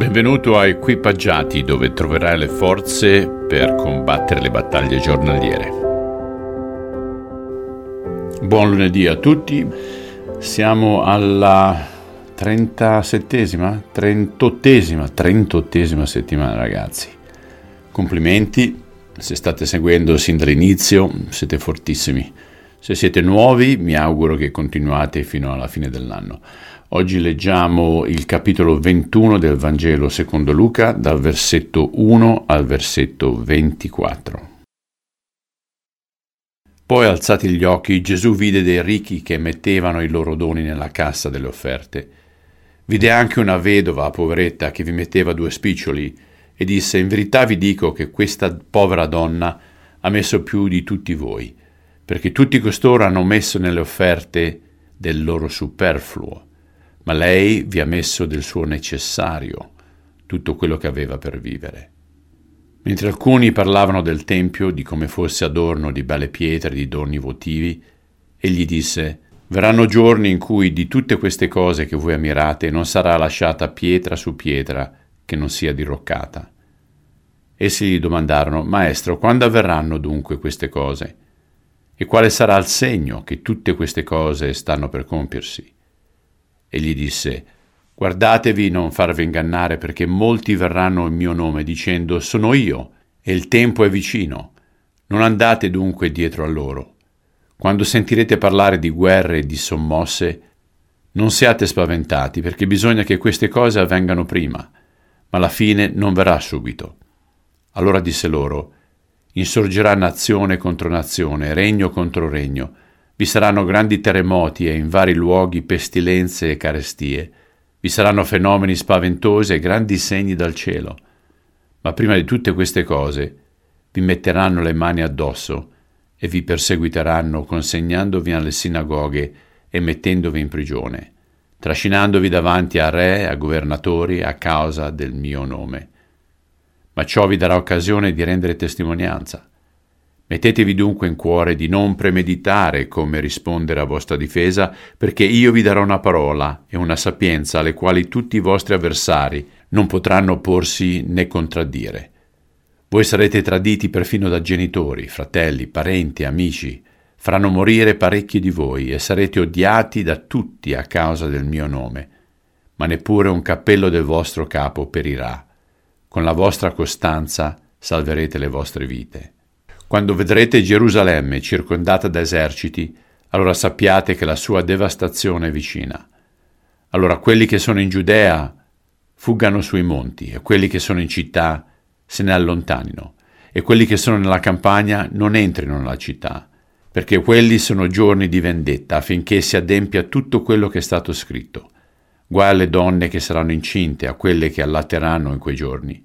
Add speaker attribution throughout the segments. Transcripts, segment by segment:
Speaker 1: Benvenuto a Equipaggiati dove troverai le forze per combattere le battaglie giornaliere. Buon lunedì a tutti, siamo alla 37esima, 38esima, 38esima settimana ragazzi. Complimenti, se state seguendo sin dall'inizio siete fortissimi. Se siete nuovi mi auguro che continuate fino alla fine dell'anno. Oggi leggiamo il capitolo 21 del Vangelo secondo Luca dal versetto 1 al versetto 24. Poi alzati gli occhi Gesù vide dei ricchi che mettevano i loro doni nella cassa delle offerte. Vide anche una vedova poveretta che vi metteva due spiccioli e disse in verità vi dico che questa povera donna ha messo più di tutti voi, perché tutti costoro hanno messo nelle offerte del loro superfluo ma lei vi ha messo del suo necessario, tutto quello che aveva per vivere. Mentre alcuni parlavano del Tempio, di come fosse adorno di belle pietre, di doni votivi, egli disse, Verranno giorni in cui di tutte queste cose che voi ammirate non sarà lasciata pietra su pietra che non sia diroccata. Essi gli domandarono, Maestro, quando avverranno dunque queste cose? E quale sarà il segno che tutte queste cose stanno per compiersi? e gli disse, Guardatevi non farvi ingannare perché molti verranno in mio nome dicendo sono io e il tempo è vicino. Non andate dunque dietro a loro. Quando sentirete parlare di guerre e di sommosse, non siate spaventati perché bisogna che queste cose avvengano prima, ma la fine non verrà subito. Allora disse loro, Insorgerà nazione contro nazione, regno contro regno, vi saranno grandi terremoti e in vari luoghi pestilenze e carestie. Vi saranno fenomeni spaventosi e grandi segni dal cielo. Ma prima di tutte queste cose vi metteranno le mani addosso e vi perseguiteranno consegnandovi alle sinagoghe e mettendovi in prigione, trascinandovi davanti a re, a governatori a causa del mio nome. Ma ciò vi darà occasione di rendere testimonianza. Mettetevi dunque in cuore di non premeditare come rispondere a vostra difesa, perché io vi darò una parola e una sapienza alle quali tutti i vostri avversari non potranno opporsi né contraddire. Voi sarete traditi perfino da genitori, fratelli, parenti, amici, faranno morire parecchi di voi e sarete odiati da tutti a causa del mio nome, ma neppure un cappello del vostro capo perirà. Con la vostra costanza salverete le vostre vite. Quando vedrete Gerusalemme circondata da eserciti, allora sappiate che la sua devastazione è vicina. Allora quelli che sono in Giudea fuggano sui monti e quelli che sono in città se ne allontanino e quelli che sono nella campagna non entrino nella città, perché quelli sono giorni di vendetta affinché si adempia tutto quello che è stato scritto. Guai alle donne che saranno incinte, a quelle che allatteranno in quei giorni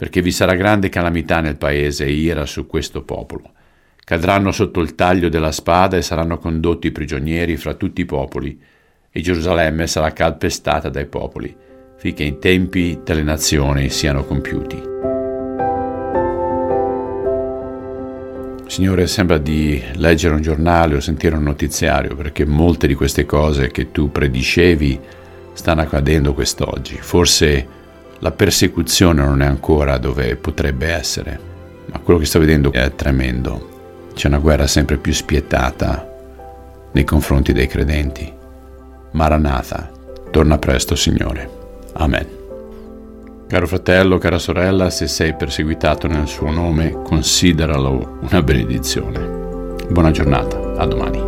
Speaker 1: perché vi sarà grande calamità nel paese e ira su questo popolo. Cadranno sotto il taglio della spada e saranno condotti prigionieri fra tutti i popoli, e Gerusalemme sarà calpestata dai popoli, finché i tempi delle nazioni siano compiuti. Signore, sembra di leggere un giornale o sentire un notiziario, perché molte di queste cose che tu predicevi stanno accadendo quest'oggi. Forse la persecuzione non è ancora dove potrebbe essere, ma quello che sto vedendo è tremendo. C'è una guerra sempre più spietata nei confronti dei credenti. Maranatha, torna presto Signore. Amen. Caro fratello, cara sorella, se sei perseguitato nel suo nome, consideralo una benedizione. Buona giornata, a domani.